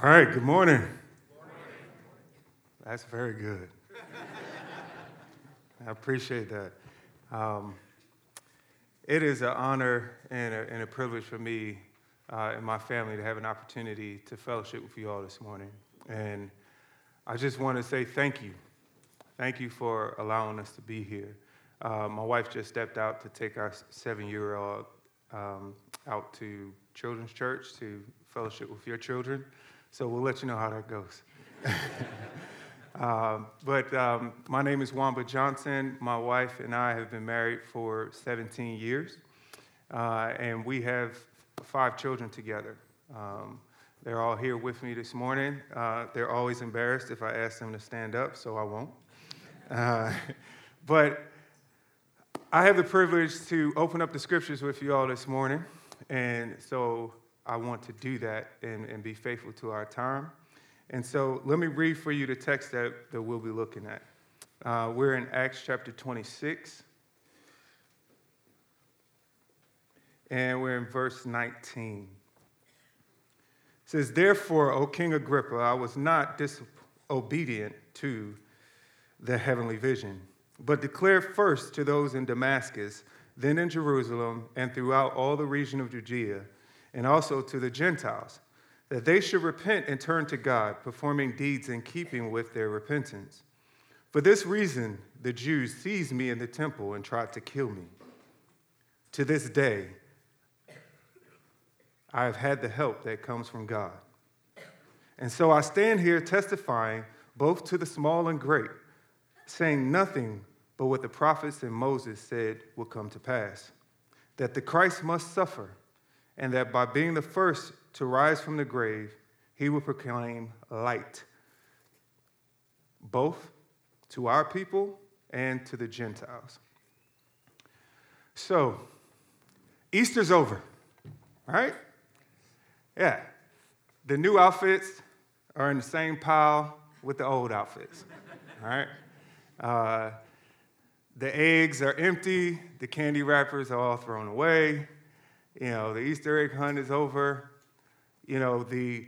All right, good morning. That's very good. I appreciate that. Um, it is an honor and a, and a privilege for me uh, and my family to have an opportunity to fellowship with you all this morning. And I just want to say thank you. Thank you for allowing us to be here. Uh, my wife just stepped out to take our seven year old um, out to Children's Church to fellowship with your children. So we'll let you know how that goes. uh, but um, my name is Wamba Johnson. My wife and I have been married for 17 years, uh, and we have five children together. Um, they're all here with me this morning. Uh, they're always embarrassed if I ask them to stand up, so I won't. Uh, but I have the privilege to open up the scriptures with you all this morning. And so I want to do that and, and be faithful to our time. And so let me read for you the text that, that we'll be looking at. Uh, we're in Acts chapter 26, and we're in verse 19. It says, Therefore, O King Agrippa, I was not disobedient to the heavenly vision, but declared first to those in Damascus, then in Jerusalem, and throughout all the region of Judea and also to the Gentiles, that they should repent and turn to God, performing deeds in keeping with their repentance. For this reason, the Jews seized me in the temple and tried to kill me. To this day, I have had the help that comes from God. And so I stand here testifying both to the small and great, saying nothing but what the prophets and Moses said will come to pass that the Christ must suffer and that by being the first to rise from the grave, he will proclaim light, both to our people and to the Gentiles. So, Easter's over, right? Yeah. The new outfits are in the same pile with the old outfits, all right? Uh, the eggs are empty, the candy wrappers are all thrown away. You know, the Easter egg hunt is over. You know, the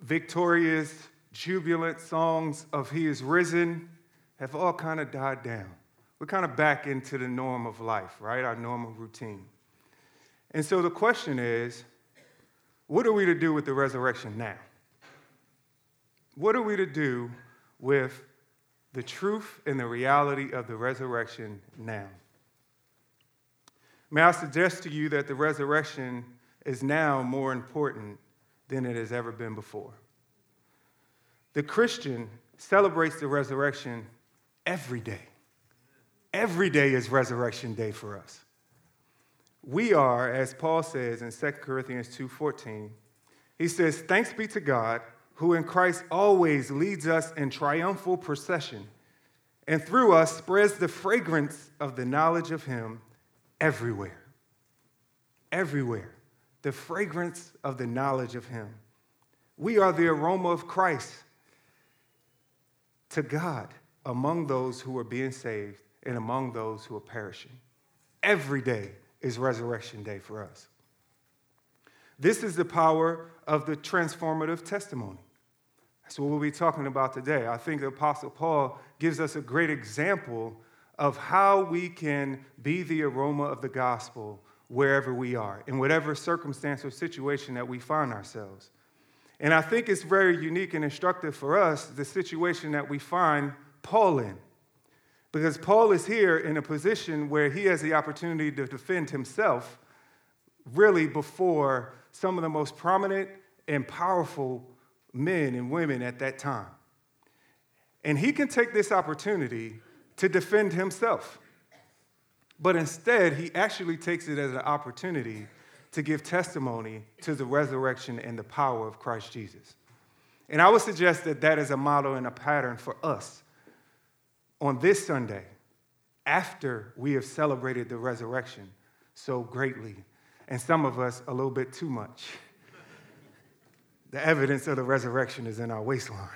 victorious, jubilant songs of He is risen have all kind of died down. We're kind of back into the norm of life, right? Our normal routine. And so the question is what are we to do with the resurrection now? What are we to do with the truth and the reality of the resurrection now? May I suggest to you that the resurrection is now more important than it has ever been before. The Christian celebrates the resurrection every day. Every day is resurrection day for us. We are, as Paul says in 2 Corinthians 2:14, he says, "Thanks be to God, who in Christ always leads us in triumphal procession, and through us spreads the fragrance of the knowledge of him everywhere. Everywhere. The fragrance of the knowledge of Him. We are the aroma of Christ to God among those who are being saved and among those who are perishing. Every day is resurrection day for us. This is the power of the transformative testimony. That's what we'll be talking about today. I think the Apostle Paul gives us a great example of how we can be the aroma of the gospel wherever we are, in whatever circumstance or situation that we find ourselves. And I think it's very unique and instructive for us, the situation that we find Paul in. Because Paul is here in a position where he has the opportunity to defend himself really before some of the most prominent and powerful men and women at that time. And he can take this opportunity to defend himself. But instead, he actually takes it as an opportunity to give testimony to the resurrection and the power of Christ Jesus. And I would suggest that that is a model and a pattern for us on this Sunday, after we have celebrated the resurrection so greatly, and some of us a little bit too much. the evidence of the resurrection is in our waistline.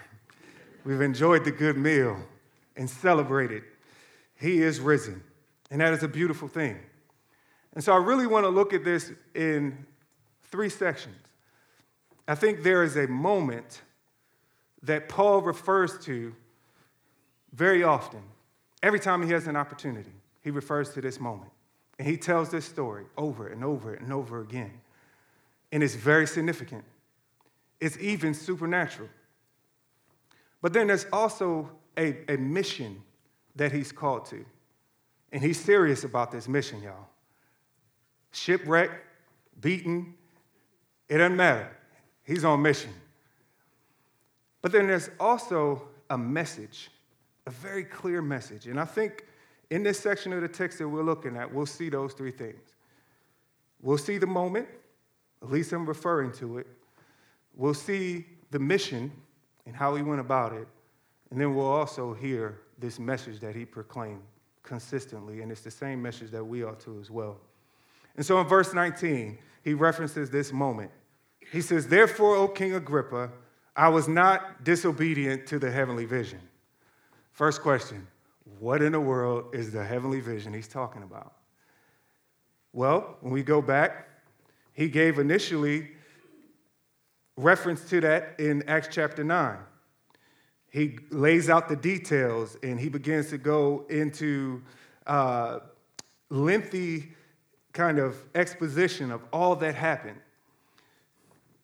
We've enjoyed the good meal and celebrated. He is risen. And that is a beautiful thing. And so I really want to look at this in three sections. I think there is a moment that Paul refers to very often. Every time he has an opportunity, he refers to this moment. And he tells this story over and over and over again. And it's very significant. It's even supernatural. But then there's also a, a mission that he's called to. And he's serious about this mission, y'all. Shipwreck, beaten, it doesn't matter. He's on mission. But then there's also a message, a very clear message. And I think in this section of the text that we're looking at, we'll see those three things. We'll see the moment, at least I'm referring to it. We'll see the mission and how he went about it. And then we'll also hear this message that he proclaimed consistently. And it's the same message that we ought to as well. And so in verse 19, he references this moment. He says, Therefore, O King Agrippa, I was not disobedient to the heavenly vision. First question What in the world is the heavenly vision he's talking about? Well, when we go back, he gave initially reference to that in Acts chapter 9. He lays out the details and he begins to go into uh, lengthy kind of exposition of all that happened.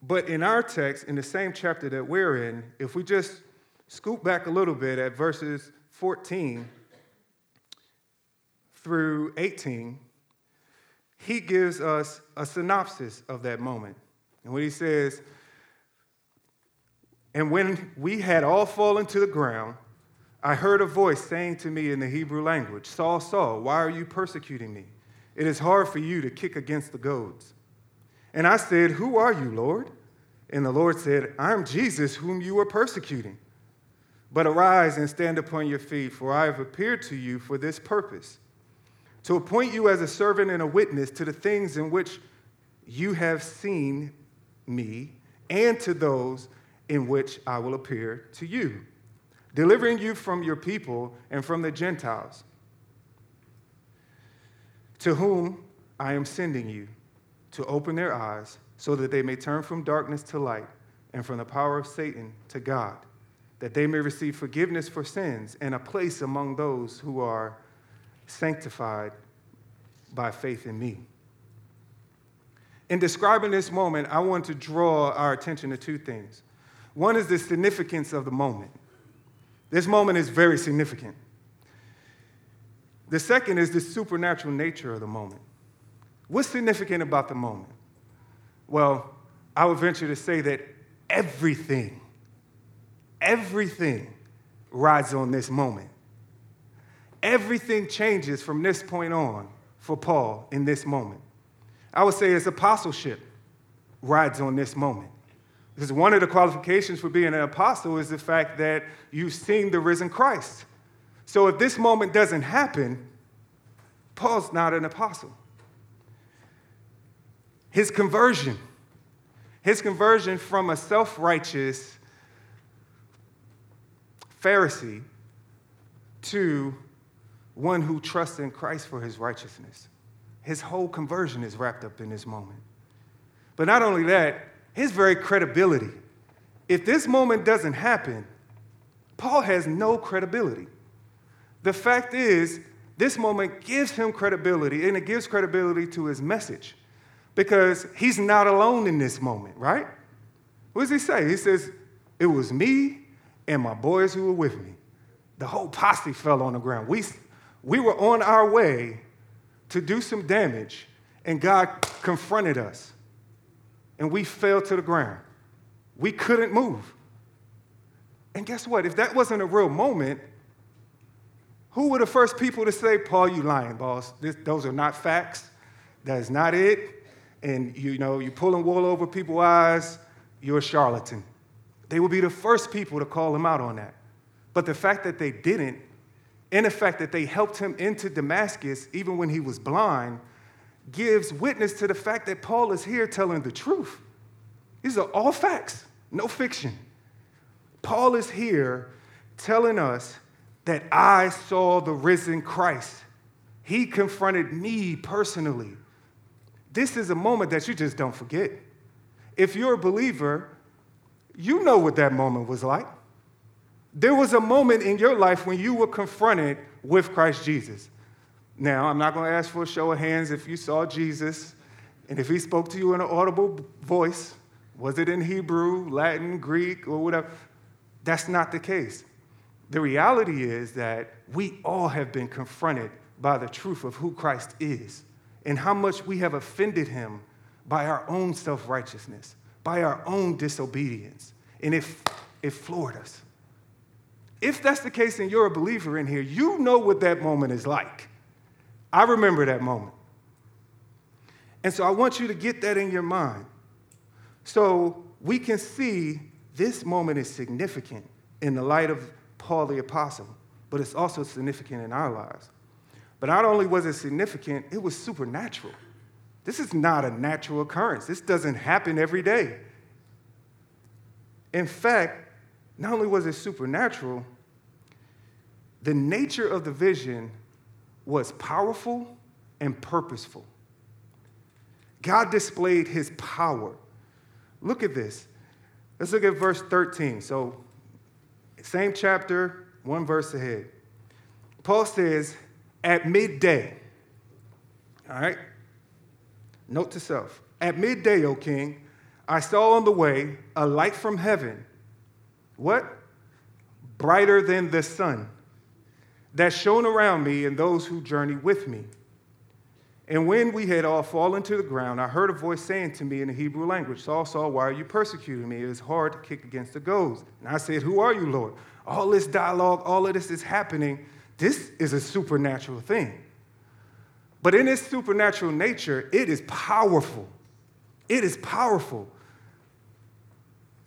But in our text, in the same chapter that we're in, if we just scoop back a little bit at verses 14 through 18, he gives us a synopsis of that moment. And what he says, And when we had all fallen to the ground, I heard a voice saying to me in the Hebrew language, Saul, Saul, why are you persecuting me? It is hard for you to kick against the goads. And I said, Who are you, Lord? And the Lord said, I am Jesus, whom you are persecuting. But arise and stand upon your feet, for I have appeared to you for this purpose to appoint you as a servant and a witness to the things in which you have seen me, and to those in which I will appear to you, delivering you from your people and from the Gentiles, to whom I am sending you to open their eyes so that they may turn from darkness to light and from the power of Satan to God, that they may receive forgiveness for sins and a place among those who are sanctified by faith in me. In describing this moment, I want to draw our attention to two things. One is the significance of the moment. This moment is very significant. The second is the supernatural nature of the moment. What's significant about the moment? Well, I would venture to say that everything, everything rides on this moment. Everything changes from this point on for Paul in this moment. I would say his apostleship rides on this moment. Because one of the qualifications for being an apostle is the fact that you've seen the risen Christ. So if this moment doesn't happen, Paul's not an apostle his conversion. His conversion from a self righteous Pharisee to one who trusts in Christ for his righteousness. His whole conversion is wrapped up in this moment. But not only that, his very credibility. If this moment doesn't happen, Paul has no credibility. The fact is, this moment gives him credibility, and it gives credibility to his message because he's not alone in this moment, right? What does he say? He says, It was me and my boys who were with me. The whole posse fell on the ground. We, we were on our way to do some damage, and God confronted us, and we fell to the ground. We couldn't move. And guess what? If that wasn't a real moment, who were the first people to say, Paul, you lying, boss? This, those are not facts. That is not it and you know, you're pulling wool over people's eyes, you're a charlatan. They will be the first people to call him out on that. But the fact that they didn't, and the fact that they helped him into Damascus even when he was blind, gives witness to the fact that Paul is here telling the truth. These are all facts, no fiction. Paul is here telling us that I saw the risen Christ. He confronted me personally. This is a moment that you just don't forget. If you're a believer, You know what that moment was like. There was a moment in your life when you were confronted with Christ Jesus. Now, I'm not going to ask for a show of hands if you saw Jesus and if he spoke to you in an audible voice. Was it in Hebrew, Latin, Greek, or whatever? That's not the case. The reality is that we all have been confronted by the truth of who Christ is and how much we have offended him by our own self righteousness, by our own disobedience. And it, it floored us. If that's the case and you're a believer in here, you know what that moment is like. I remember that moment. And so I want you to get that in your mind. So we can see this moment is significant in the light of Paul the Apostle, but it's also significant in our lives. But not only was it significant, it was supernatural. This is not a natural occurrence. This doesn't happen every day. In fact, not only was it supernatural, the nature of the vision was powerful and purposeful. God displayed his power. Look at this. Let's look at verse 13. So, same chapter, one verse ahead. Paul says, at midday, all right? Note to self. At midday, O king, I saw on the way a light from heaven. What? Brighter than the sun, that shone around me and those who journeyed with me. And when we had all fallen to the ground, I heard a voice saying to me in the Hebrew language, Saul, Saul, why are you persecuting me? It is hard to kick against the goads. And I said, Who are you, Lord? All this dialogue, all of this is happening. This is a supernatural thing. But in its supernatural nature, it is powerful. It is powerful.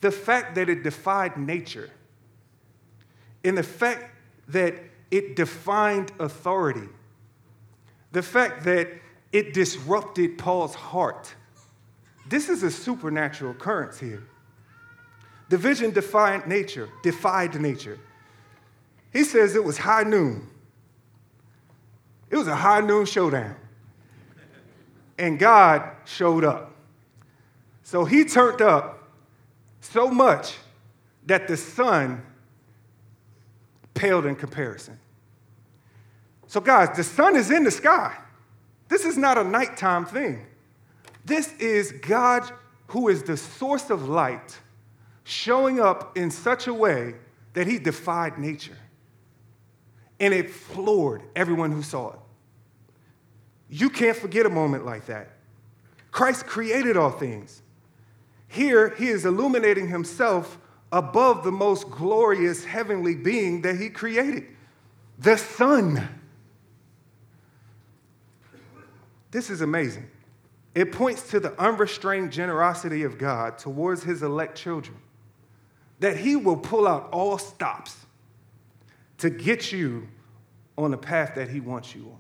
The fact that it defied nature, in the fact that it defined authority, the fact that it disrupted Paul's heart. This is a supernatural occurrence here. The vision defied nature, defied nature. He says it was high noon. It was a high noon showdown. And God showed up. So he turned up so much that the sun paled in comparison. So, guys, the sun is in the sky. This is not a nighttime thing. This is God, who is the source of light, showing up in such a way that he defied nature. And it floored everyone who saw it. You can't forget a moment like that. Christ created all things. Here, he is illuminating himself above the most glorious heavenly being that he created the sun. This is amazing. It points to the unrestrained generosity of God towards his elect children, that he will pull out all stops to get you on the path that he wants you on.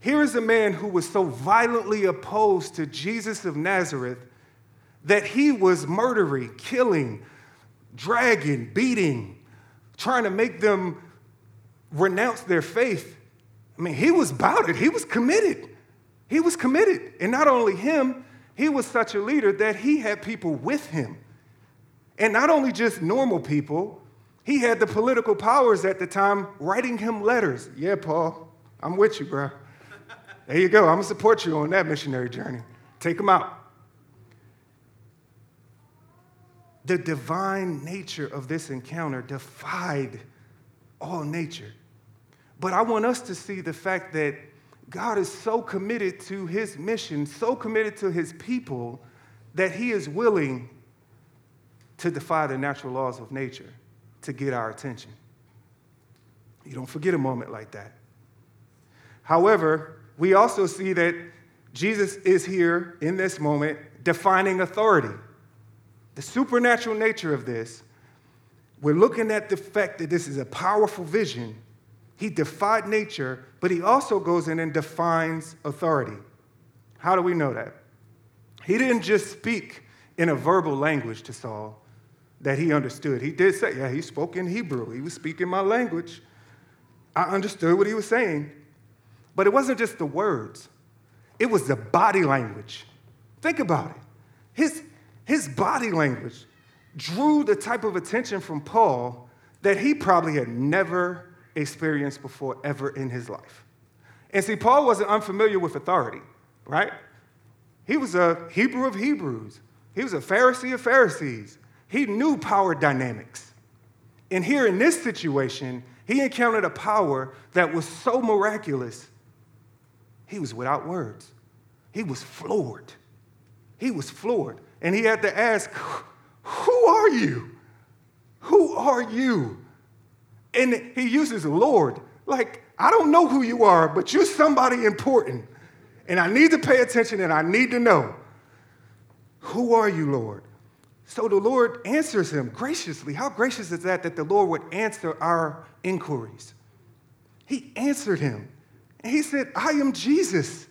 Here is a man who was so violently opposed to Jesus of Nazareth that he was murdering, killing, dragging, beating, trying to make them renounce their faith. I mean, he was about it, he was committed. He was committed. And not only him, he was such a leader that he had people with him. And not only just normal people, he had the political powers at the time writing him letters. Yeah, Paul, I'm with you, bro. There you go. I'm going to support you on that missionary journey. Take them out. The divine nature of this encounter defied all nature. But I want us to see the fact that God is so committed to his mission, so committed to his people, that he is willing to defy the natural laws of nature to get our attention. You don't forget a moment like that. However, we also see that Jesus is here in this moment defining authority. The supernatural nature of this, we're looking at the fact that this is a powerful vision he defied nature, but he also goes in and defines authority. How do we know that? He didn't just speak in a verbal language to Saul that he understood. He did say, yeah, he spoke in Hebrew. He was speaking my language. I understood what he was saying. But it wasn't just the words, it was the body language. Think about it. His, his body language drew the type of attention from Paul that he probably had never experienced before ever in his life. And see, Paul wasn't unfamiliar with authority, right? He was a Hebrew of Hebrews, he was a Pharisee of Pharisees. He knew power dynamics. And here in this situation, he encountered a power that was so miraculous, he was without words. He was floored. He was floored. And he had to ask, Who are you? Who are you? And he uses Lord. Like, I don't know who you are, but you're somebody important. And I need to pay attention and I need to know. Who are you, Lord? So the Lord answers him graciously. How gracious is that that the Lord would answer our inquiries? He answered him. And he said, I am Jesus.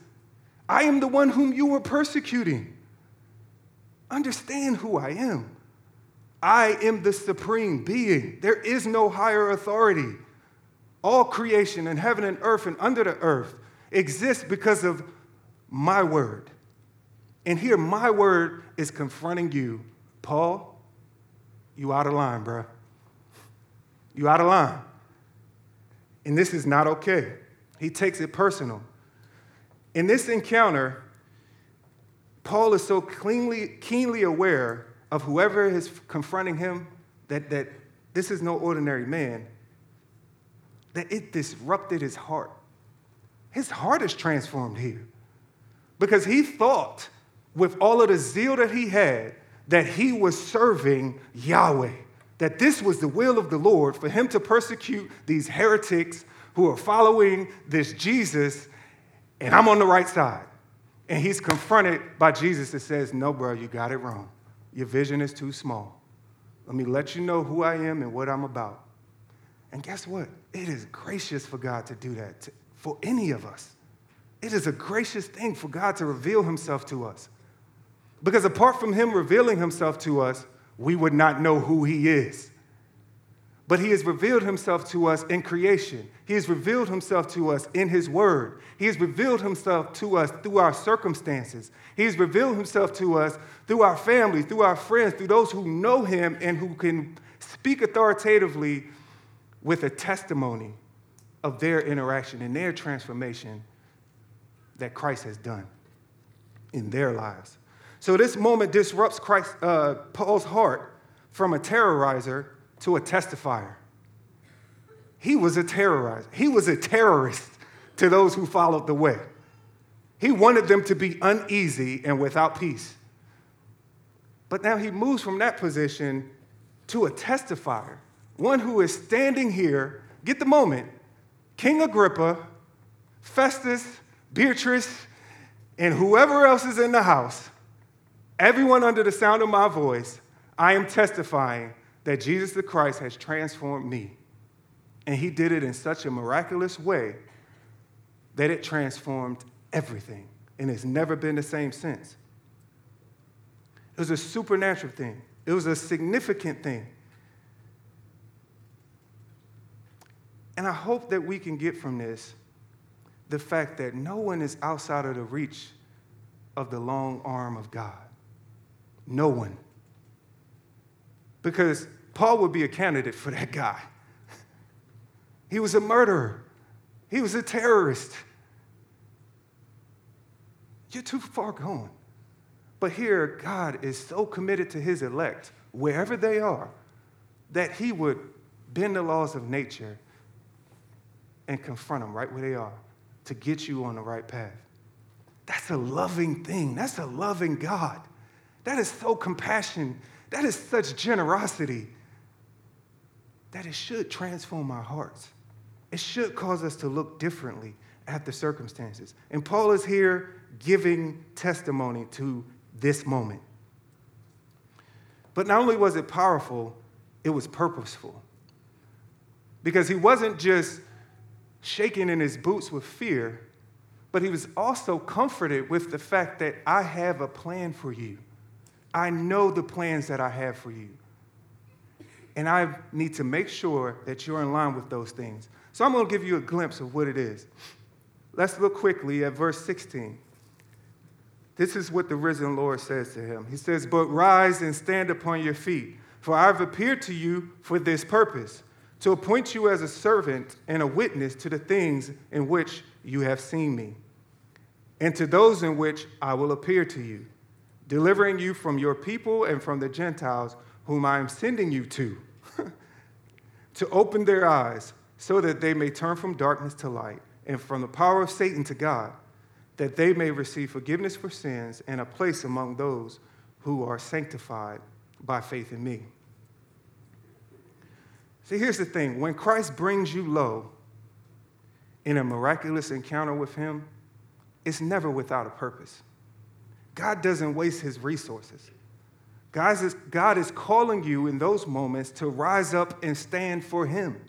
I am the one whom you were persecuting. Understand who I am. I am the supreme being. There is no higher authority. All creation in heaven and earth and under the earth exists because of my word. And here, my word is confronting you. Paul, you out of line, bro. You out of line. And this is not okay. He takes it personal. In this encounter, Paul is so cleanly, keenly aware of whoever is confronting him that, that this is no ordinary man, that it disrupted his heart. His heart is transformed here because he thought, with all of the zeal that he had, that he was serving Yahweh, that this was the will of the Lord for him to persecute these heretics who are following this Jesus, and I'm on the right side. And he's confronted by Jesus that says, No, bro, you got it wrong. Your vision is too small. Let me let you know who I am and what I'm about. And guess what? It is gracious for God to do that to, for any of us. It is a gracious thing for God to reveal himself to us. Because apart from him revealing himself to us, we would not know who he is. But he has revealed himself to us in creation. He has revealed himself to us in his word. He has revealed himself to us through our circumstances. He has revealed himself to us through our family, through our friends, through those who know him and who can speak authoritatively with a testimony of their interaction and their transformation that Christ has done in their lives. So this moment disrupts Christ, uh, Paul's heart from a terrorizer to a testifier. He was a terrorizer. He was a terrorist to those who followed the way. He wanted them to be uneasy and without peace. But now he moves from that position to a testifier, one who is standing here, get the moment, King Agrippa, Festus, Beatrice, and whoever else is in the house, everyone under the sound of my voice, I am testifying that Jesus the Christ has transformed me. And he did it in such a miraculous way that it transformed everything and it's never been the same since. It was a supernatural thing, it was a significant thing. And I hope that we can get from this the fact that no one is outside of the reach of the long arm of God. No one. Because Paul would be a candidate for that guy. He was a murderer, he was a terrorist. You're too far gone. But here, God is so committed to his elect, wherever they are, that he would bend the laws of nature and confront them right where they are to get you on the right path. That's a loving thing. That's a loving God. That is so compassion. That is such generosity that it should transform our hearts. It should cause us to look differently at the circumstances. And Paul is here giving testimony to this moment. But not only was it powerful, it was purposeful. Because he wasn't just shaking in his boots with fear, but he was also comforted with the fact that I have a plan for you. I know the plans that I have for you. And I need to make sure that you're in line with those things. So I'm going to give you a glimpse of what it is. Let's look quickly at verse 16. This is what the risen Lord says to him. He says, But rise and stand upon your feet, For I have appeared to you for this purpose, to appoint you as a servant and a witness to the things in which you have seen me, and to those in which I will appear to you, delivering you from your people and from the Gentiles whom I am sending you to, to open their eyes so that they may turn from darkness to light and from the power of Satan to God, that they may receive forgiveness for sins and a place among those who are sanctified by faith in me. See, here's the thing when Christ brings you low in a miraculous encounter with Him, it's never without a purpose. God doesn't waste His resources. God is, God is calling you in those moments to rise up and stand for Him.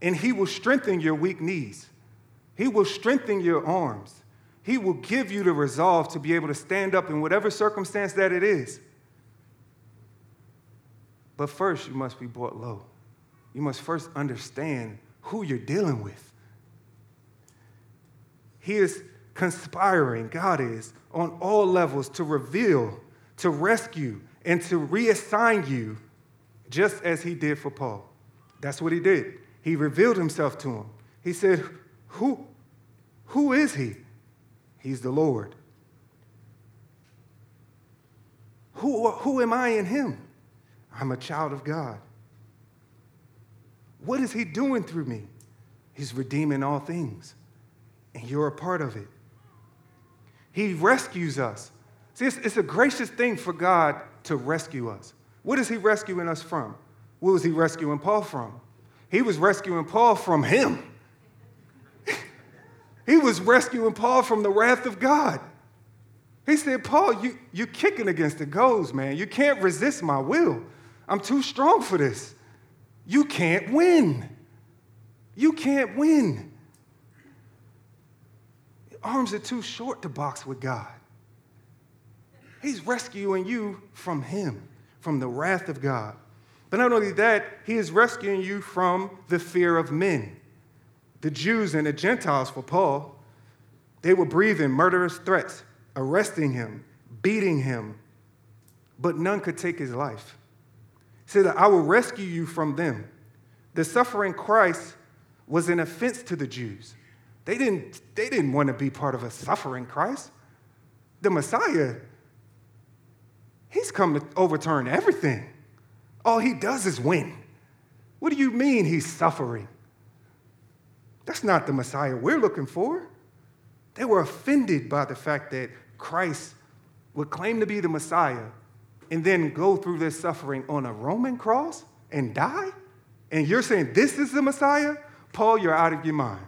And He will strengthen your weak knees, He will strengthen your arms, He will give you the resolve to be able to stand up in whatever circumstance that it is. But first, you must be brought low. You must first understand who you're dealing with. He is conspiring, God is, on all levels to reveal, to rescue, and to reassign you just as he did for Paul. That's what he did. He revealed himself to him. He said, Who, who is he? He's the Lord. Who, who am I in him? I'm a child of God. What is he doing through me? He's redeeming all things, and you're a part of it. He rescues us. See, it's, it's, a gracious thing for God to rescue us. What is he rescuing us from? What was he rescuing Paul from? He was rescuing Paul from him. he was rescuing Paul from the wrath of God. He said, Paul, you, you're kicking against the goads, man. You can't resist my will. I'm too strong for this. You can't win. You can't win. Your arms are too short to box with God. He's rescuing you from Him, from the wrath of God. But not only that, He is rescuing you from the fear of men. The Jews and the Gentiles, for Paul, they were breathing murderous threats, arresting him, beating him, but none could take his life He said, I will rescue you from them. The suffering Christ was an offense to the Jews. They didn't, they didn't want to be part of a suffering Christ. The Messiah, he's come to overturn everything. All he does is win. What do you mean he's suffering? That's not the Messiah we're looking for. They were offended by the fact that Christ would claim to be the Messiah, and then go through this suffering on a Roman cross and die? And you're saying this is the Messiah? Paul, you're out of your mind.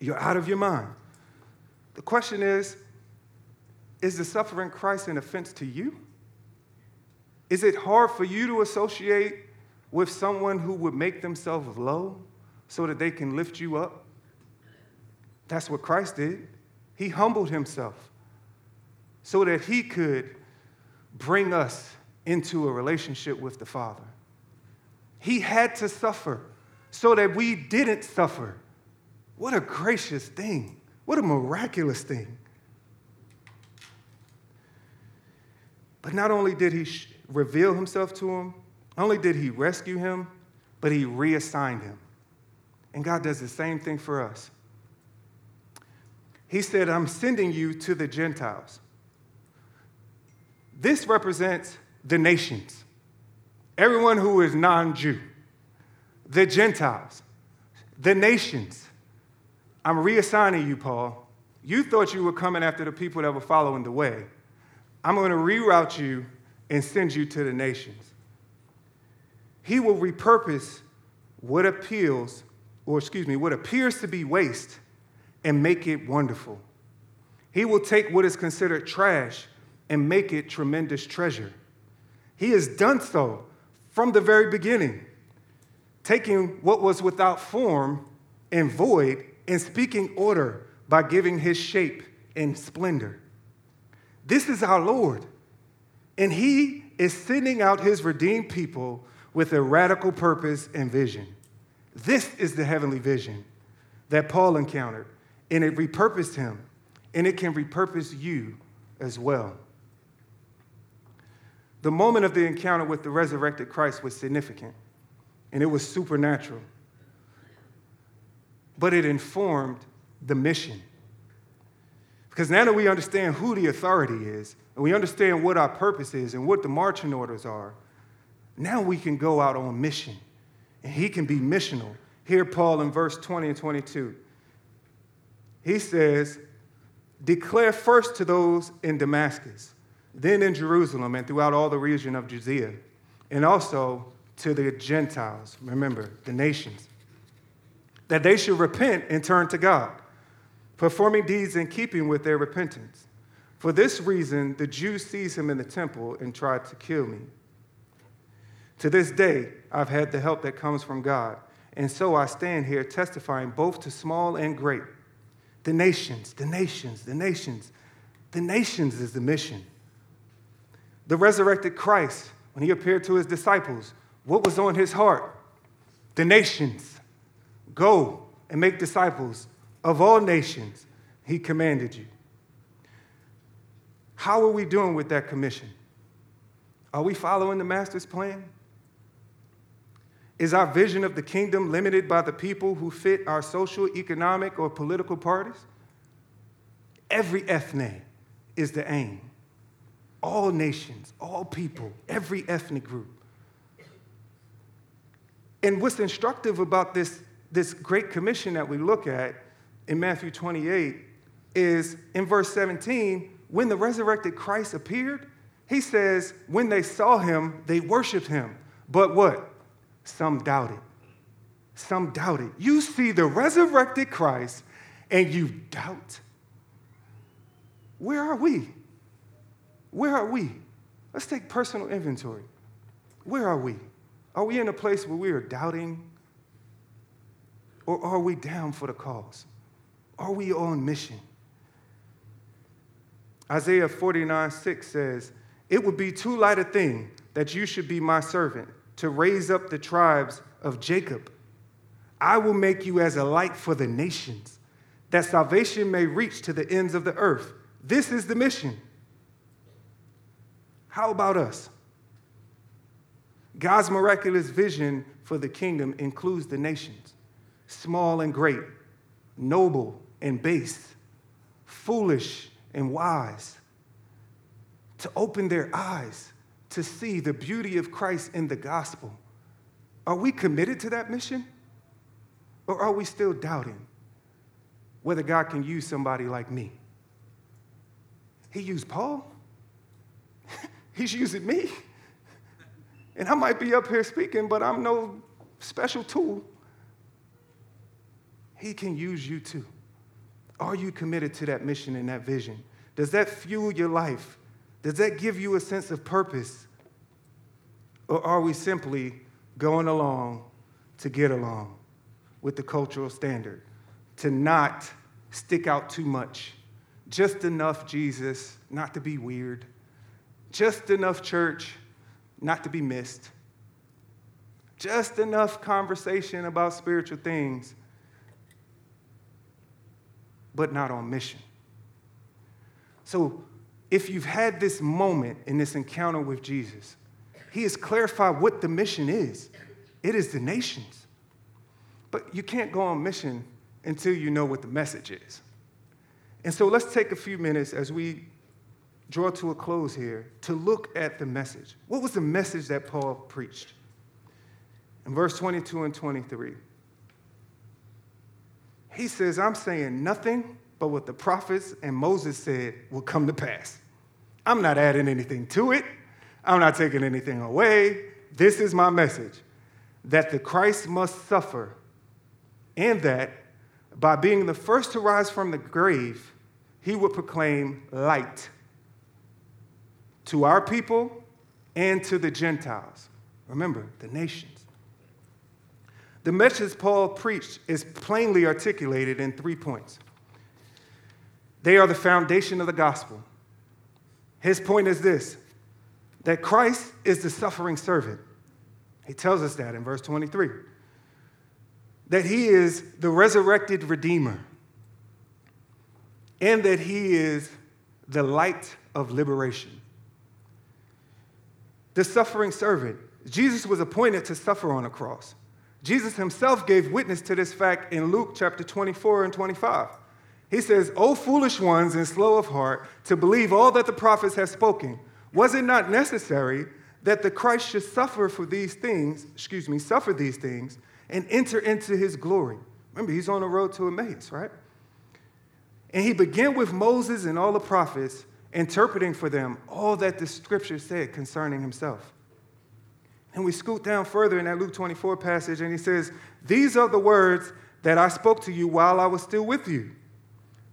You're out of your mind. The question is is the suffering Christ an offense to you? Is it hard for you to associate with someone who would make themselves low so that they can lift you up? That's what Christ did. He humbled himself so that he could bring us into a relationship with the Father. He had to suffer so that we didn't suffer. What a gracious thing. What a miraculous thing. But not only did he reveal himself to him, not only did he rescue him, but he reassigned him. And God does the same thing for us. He said, I'm sending you to the Gentiles. This represents the nations, everyone who is non Jew, the Gentiles, the nations. I'm reassigning you, Paul. You thought you were coming after the people that were following the way. I'm going to reroute you and send you to the nations. He will repurpose what appeals, or excuse me, what appears to be waste and make it wonderful. He will take what is considered trash and make it tremendous treasure. He has done so from the very beginning, taking what was without form and void and speaking order by giving his shape and splendor. This is our Lord, and he is sending out his redeemed people with a radical purpose and vision. This is the heavenly vision that Paul encountered, and it repurposed him, and it can repurpose you as well. The moment of the encounter with the resurrected Christ was significant, and it was supernatural. But it informed the mission. Because now that we understand who the authority is, and we understand what our purpose is and what the marching orders are, now we can go out on mission. And he can be missional. Here, Paul in verse 20 and 22. He says, Declare first to those in Damascus, then in Jerusalem, and throughout all the region of Judea, and also to the Gentiles, remember, the nations, that they should repent and turn to God, performing deeds in keeping with their repentance. For this reason, the Jews seized him in the temple and tried to kill me. To this day, I've had the help that comes from God, and so I stand here testifying both to small and great the nations, the nations, the nations. The nations is the mission. The resurrected Christ, when he appeared to his disciples, what was on his heart? The nations. Go and make disciples of all nations. He commanded you. How are we doing with that commission? Are we following the master's plan? Is our vision of the kingdom limited by the people who fit our social, economic, or political parties? Every ethne is the aim. All nations, all people, every ethnic group. And what's instructive about this, this great commission that we look at in Matthew 28 is in verse 17, when the resurrected Christ appeared, he says, when they saw him, they worshiped him. But what? Some doubted. Some doubted. You see the resurrected Christ and you doubt. Where are we? Where are we? Let's take personal inventory. Where are we? Are we in a place where we are doubting? Or are we down for the cause? Are we on mission? Isaiah 49 6 says, It would be too light a thing that you should be my servant to raise up the tribes of Jacob. I will make you as a light for the nations, that salvation may reach to the ends of the earth. This is the mission. How about us? God's miraculous vision for the kingdom includes the nations, small and great, noble and base, foolish and wise, to open their eyes to see the beauty of Christ in the gospel. Are we committed to that mission? Or are we still doubting whether God can use somebody like me? He used Paul. He's using me. And I might be up here speaking, but I'm no special tool. He can use you too. Are you committed to that mission and that vision? Does that fuel your life? Does that give you a sense of purpose? Or are we simply going along to get along with the cultural standard, to not stick out too much? Just enough Jesus not to be weird, just enough church not to be missed, just enough conversation about spiritual things, but not on mission. So, if you've had this moment in this encounter with Jesus, he has clarified what the mission is it is the nations. But you can't go on mission until you know what the message is. And so let's take a few minutes as we draw to a close here to look at the message. What was the message that Paul preached? In verse 22 and 23, he says, I'm saying nothing but what the prophets and Moses said will come to pass. I'm not adding anything to it, I'm not taking anything away. This is my message that the Christ must suffer, and that by being the first to rise from the grave, he would proclaim light to our people and to the Gentiles. Remember, the nations. The message Paul preached is plainly articulated in three points. They are the foundation of the gospel. His point is this that Christ is the suffering servant. He tells us that in verse 23. That he is the resurrected redeemer. And that he is the light of liberation. the suffering servant. Jesus was appointed to suffer on a cross. Jesus himself gave witness to this fact in Luke chapter 24 and 25. He says, O foolish ones and slow of heart, to believe all that the prophets have spoken. Was it not necessary that the Christ should suffer for these things, excuse me, suffer these things, and enter into his glory? Remember, he's on the road to Emmaus, right? And he began with Moses and all the prophets, interpreting for them all that the scripture said concerning himself. And we scoot down further in that Luke 24 passage, and he says, These are the words that I spoke to you while I was still with you,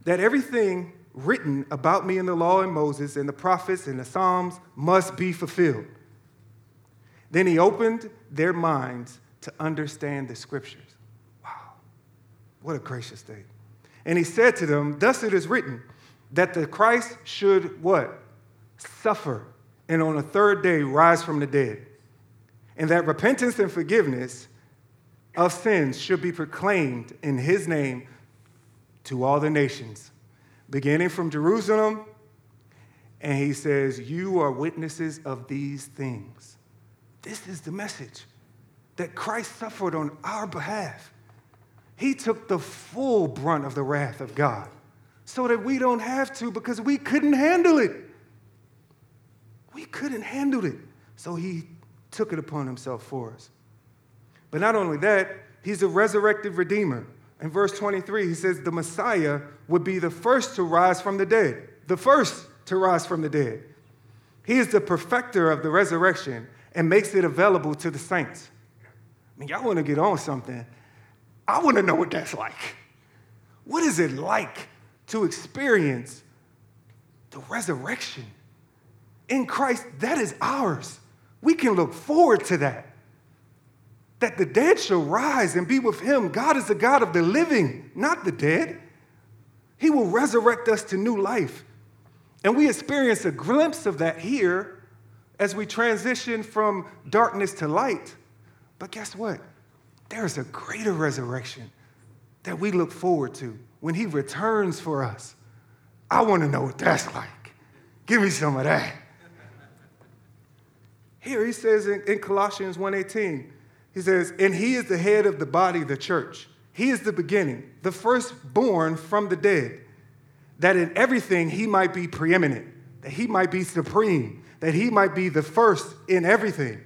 that everything written about me in the law and Moses and the prophets and the Psalms must be fulfilled. Then he opened their minds to understand the scriptures. Wow, what a gracious day. And he said to them, Thus it is written, that the Christ should what? Suffer, and on the third day rise from the dead. And that repentance and forgiveness of sins should be proclaimed in his name to all the nations, beginning from Jerusalem. And he says, You are witnesses of these things. This is the message that Christ suffered on our behalf. He took the full brunt of the wrath of God so that we don't have to because we couldn't handle it. We couldn't handle it. So he took it upon himself for us. But not only that, he's a resurrected redeemer. In verse 23, he says the Messiah would be the first to rise from the dead, the first to rise from the dead. He is the perfecter of the resurrection and makes it available to the saints. I mean, y'all want to get on something. I want to know what that's like. What is it like to experience the resurrection? In Christ, that is ours. We can look forward to that. That the dead shall rise and be with him. God is the God of the living, not the dead. He will resurrect us to new life. And we experience a glimpse of that here as we transition from darkness to light. But guess what? There's a greater resurrection that we look forward to when He returns for us. I want to know what that's like. Give me some of that. Here he says in, in Colossians 1:18, he says, and he is the head of the body, the church. He is the beginning, the firstborn from the dead, that in everything he might be preeminent, that he might be supreme, that he might be the first in everything.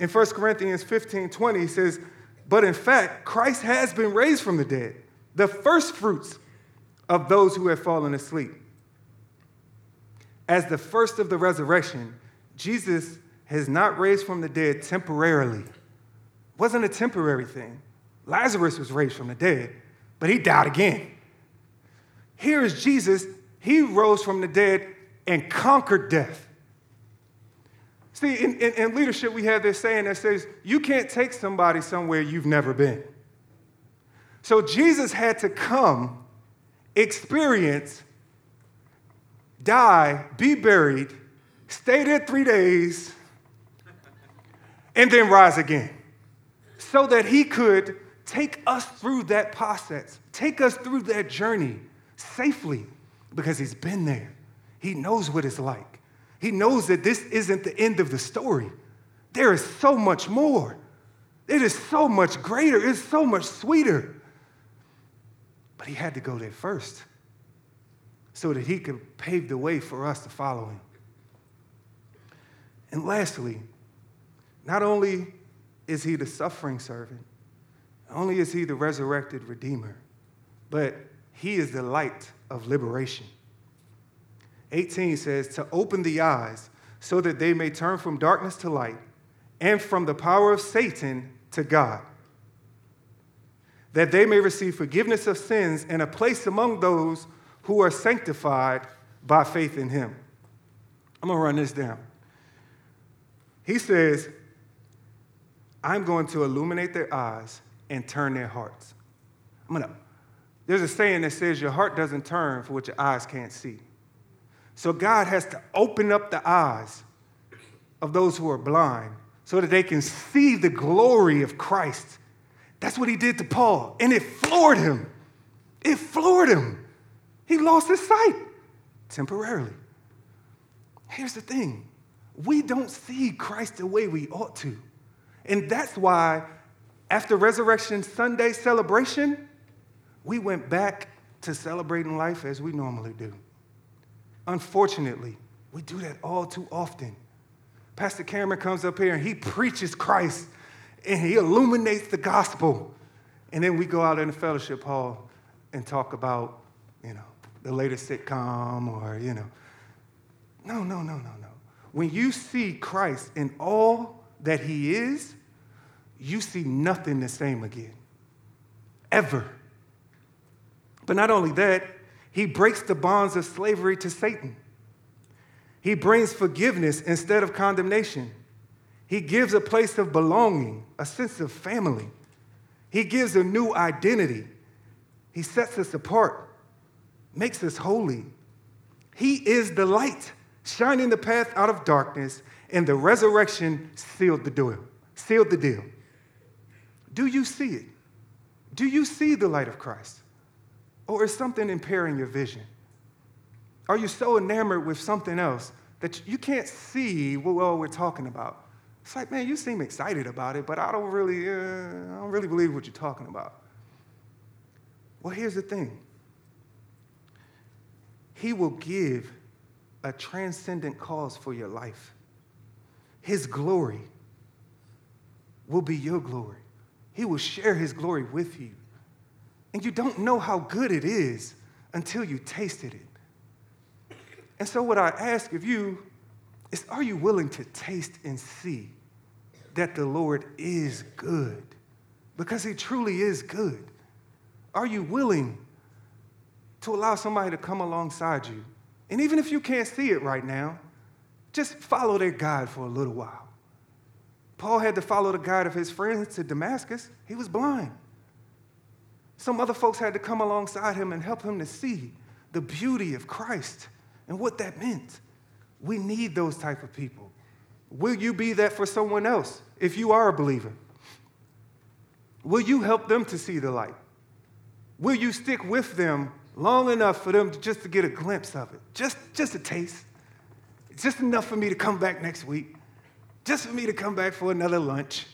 In 1 Corinthians 15:20, he says, But in fact, Christ has been raised from the dead, the firstfruits of those who have fallen asleep. As the first of the resurrection, Jesus has not raised from the dead temporarily. It wasn't a temporary thing. Lazarus was raised from the dead, but he died again. Here is Jesus. He rose from the dead and conquered death. See, in, in, in, leadership, we have this saying that says, you can't take somebody somewhere you've never been. So Jesus had to come, experience, die, be buried, stay there three days, and then rise again. So that he could take us through that process, take us through that journey safely, because he's been there. He knows what it's like. He knows that this isn't the end of the story. There is so much more. It is so much greater. It's so much sweeter. But he had to go there first so that he could pave the way for us to follow him. And lastly, not only is he the suffering servant, not only is he the resurrected redeemer, but he is the light of liberation. 18 says, to open the eyes so that they may turn from darkness to light and from the power of Satan to God, that they may receive forgiveness of sins and a place among those who are sanctified by faith in him. I'm to run this down. He says, I'm going to illuminate their eyes and turn their hearts. I'm to, there's a saying that says, Your heart doesn't turn for what your eyes can't see. So God has to open up the eyes of those who are blind so that they can see the glory of Christ. That's what he did to Paul, and it floored him. It floored him. He lost his sight temporarily. Here's the thing we don't see Christ the way we ought to. And that's why, after Resurrection Sunday celebration, we went back to celebrating life as we normally do. Unfortunately, we do that all too often. Pastor Cameron comes up here and he preaches Christ and he illuminates the gospel. And then we go out in the fellowship hall and talk about, you know, the latest sitcom or, you know. No, no, no, no, no. When you see Christ in all that he is, you see nothing the same again. Ever. But not only that, he breaks the bonds of slavery to Satan. He brings forgiveness instead of condemnation. He gives a place of belonging, a sense of family. He gives a new identity. He sets us apart, makes us holy. He is the light, shining the path out of darkness, and the resurrection sealed the deal. Sealed the deal. Do you see it? Do you see the light of Christ? Or is something impairing your vision? Are you so enamored with something else that you can't see what we're talking about? It's like, man, you seem excited about it, but I don't really, uh, I don't really believe what you're talking about. Well, here's the thing. He will give a transcendent cause for your life. His glory will be your glory. He will share his glory with you. And you don't know how good it is until you tasted it. And so, what I ask of you is are you willing to taste and see that the Lord is good? Because he truly is good. Are you willing to allow somebody to come alongside you? And even if you can't see it right now, just follow their guide for a little while. Paul had to follow the guide of his friends to Damascus. He was blind. Some other folks had to come alongside him and help him to see the beauty of Christ and what that meant. We need those type of people. Will you be that for someone else if you are a believer? Will you help them to see the light? Will you stick with them long enough for them to just to get a glimpse of it? Just, just a taste. Just enough for me to come back next week. Just for me to come back for another lunch.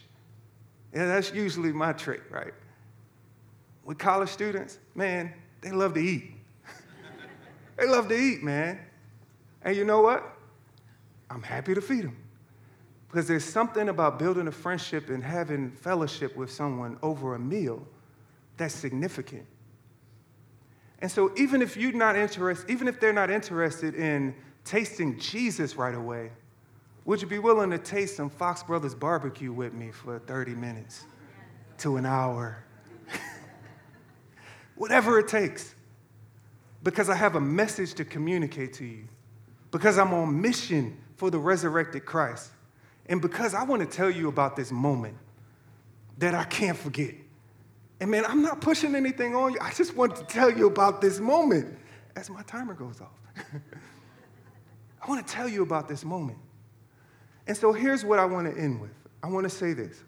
Yeah, that's usually my trick, right? with college students, man, they love to eat. they love to eat, man. And you know what? I'm happy to feed them. Because there's something about building a friendship and having fellowship with someone over a meal that's significant. And so even if you're not interested, even if they're not interested in tasting Jesus right away, would you be willing to taste some Fox Brothers barbecue with me for 30 minutes to an hour? whatever it takes, because I have a message to communicate to you, because I'm on mission for the resurrected Christ, and because I want to tell you about this moment that I can't forget. And man, I'm not pushing anything on you. I just want to tell you about this moment as my timer goes off. I want to tell you about this moment. And so here's what I want to end with I want to say this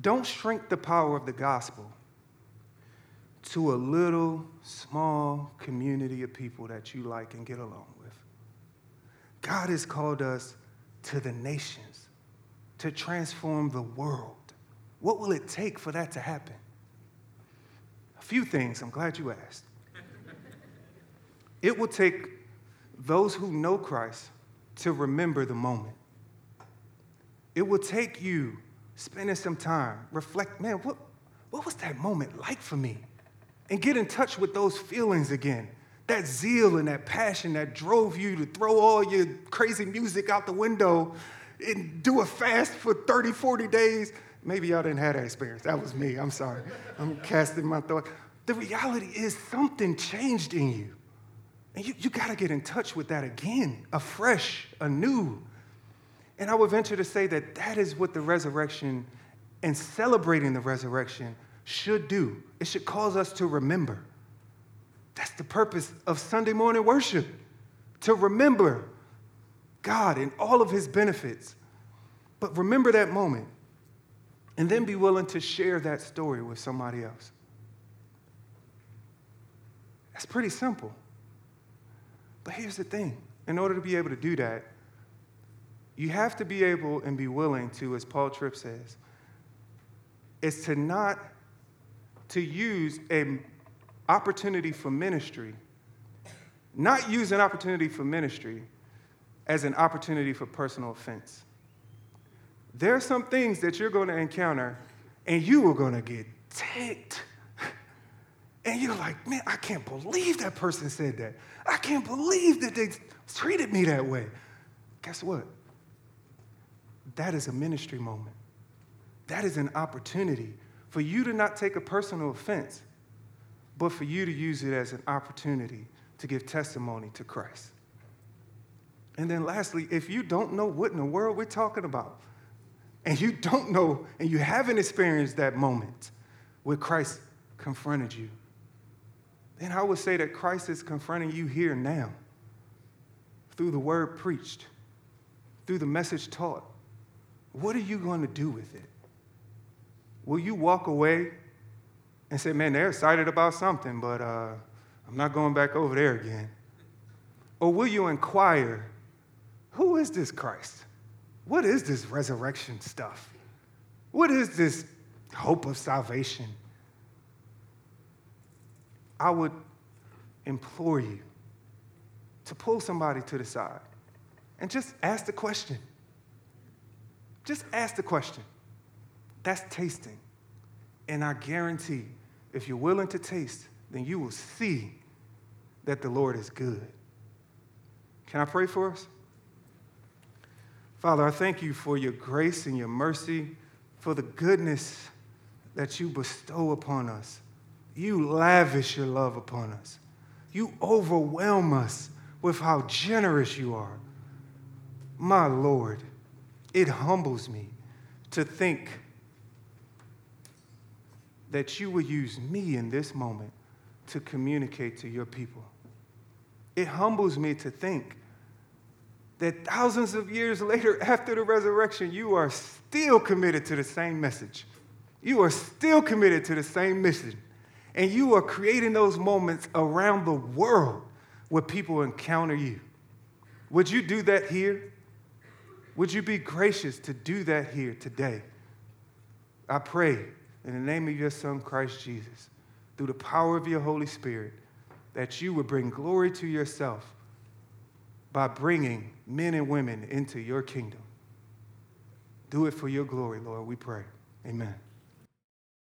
Don't shrink the power of the gospel to a little small community of people that you like and get along with. God has called us to the nations to transform the world. What will it take for that to happen? A few things. I'm glad you asked. It will take those who know Christ to remember the moment. It will take you spending some time, reflect, man, what, what was that moment like for me? And get in touch with those feelings again. That zeal and that passion that drove you to throw all your crazy music out the window and do a fast for 30, 40 days. Maybe y'all didn't have that experience. That was me. I'm sorry. I'm casting my thought. The reality is something changed in you. And you, you got to get in touch with that again, afresh, anew. And I would venture to say that that is what the resurrection and celebrating the resurrection should do. It should cause us to remember. That's the purpose of Sunday morning worship to remember God and all of his benefits. But remember that moment and then be willing to share that story with somebody else. That's pretty simple. But here's the thing in order to be able to do that, you have to be able and be willing to, as Paul Tripp says, is to not to use an opportunity for ministry, not use an opportunity for ministry as an opportunity for personal offense. There are some things that you're going to encounter and you are going to get ticked. And you're like, man, I can't believe that person said that. I can't believe that they treated me that way. Guess what? That is a ministry moment. That is an opportunity for you to not take a personal offense, but for you to use it as an opportunity to give testimony to Christ. And then lastly, if you don't know what in the world we're talking about, and you don't know, and you haven't experienced that moment where Christ confronted you, then I would say that Christ is confronting you here now through the word preached, through the message taught. What are you going to do with it? Will you walk away and say, man, they're excited about something, but uh, I'm not going back over there again? Or will you inquire, who is this Christ? What is this resurrection stuff? What is this hope of salvation? I would implore you to pull somebody to the side and just ask the question. Just ask the question. That's tasting. And I guarantee, if you're willing to taste, then you will see that the Lord is good. Can I pray for us? Father, I thank you for your grace and your mercy, for the goodness that you bestow upon us. You lavish your love upon us. You overwhelm us with how generous you are. My Lord, it humbles me to think that you would use me in this moment to communicate to your people. It humbles me to think that thousands of years later, after the resurrection, you are still committed to the same message. You are still committed to the same mission. And you are creating those moments around the world where people encounter you. Would you do that here? Would you be gracious to do that here today? I pray in the name of your Son, Christ Jesus, through the power of your Holy Spirit, that you would bring glory to yourself by bringing men and women into your kingdom. Do it for your glory, Lord, we pray. Amen.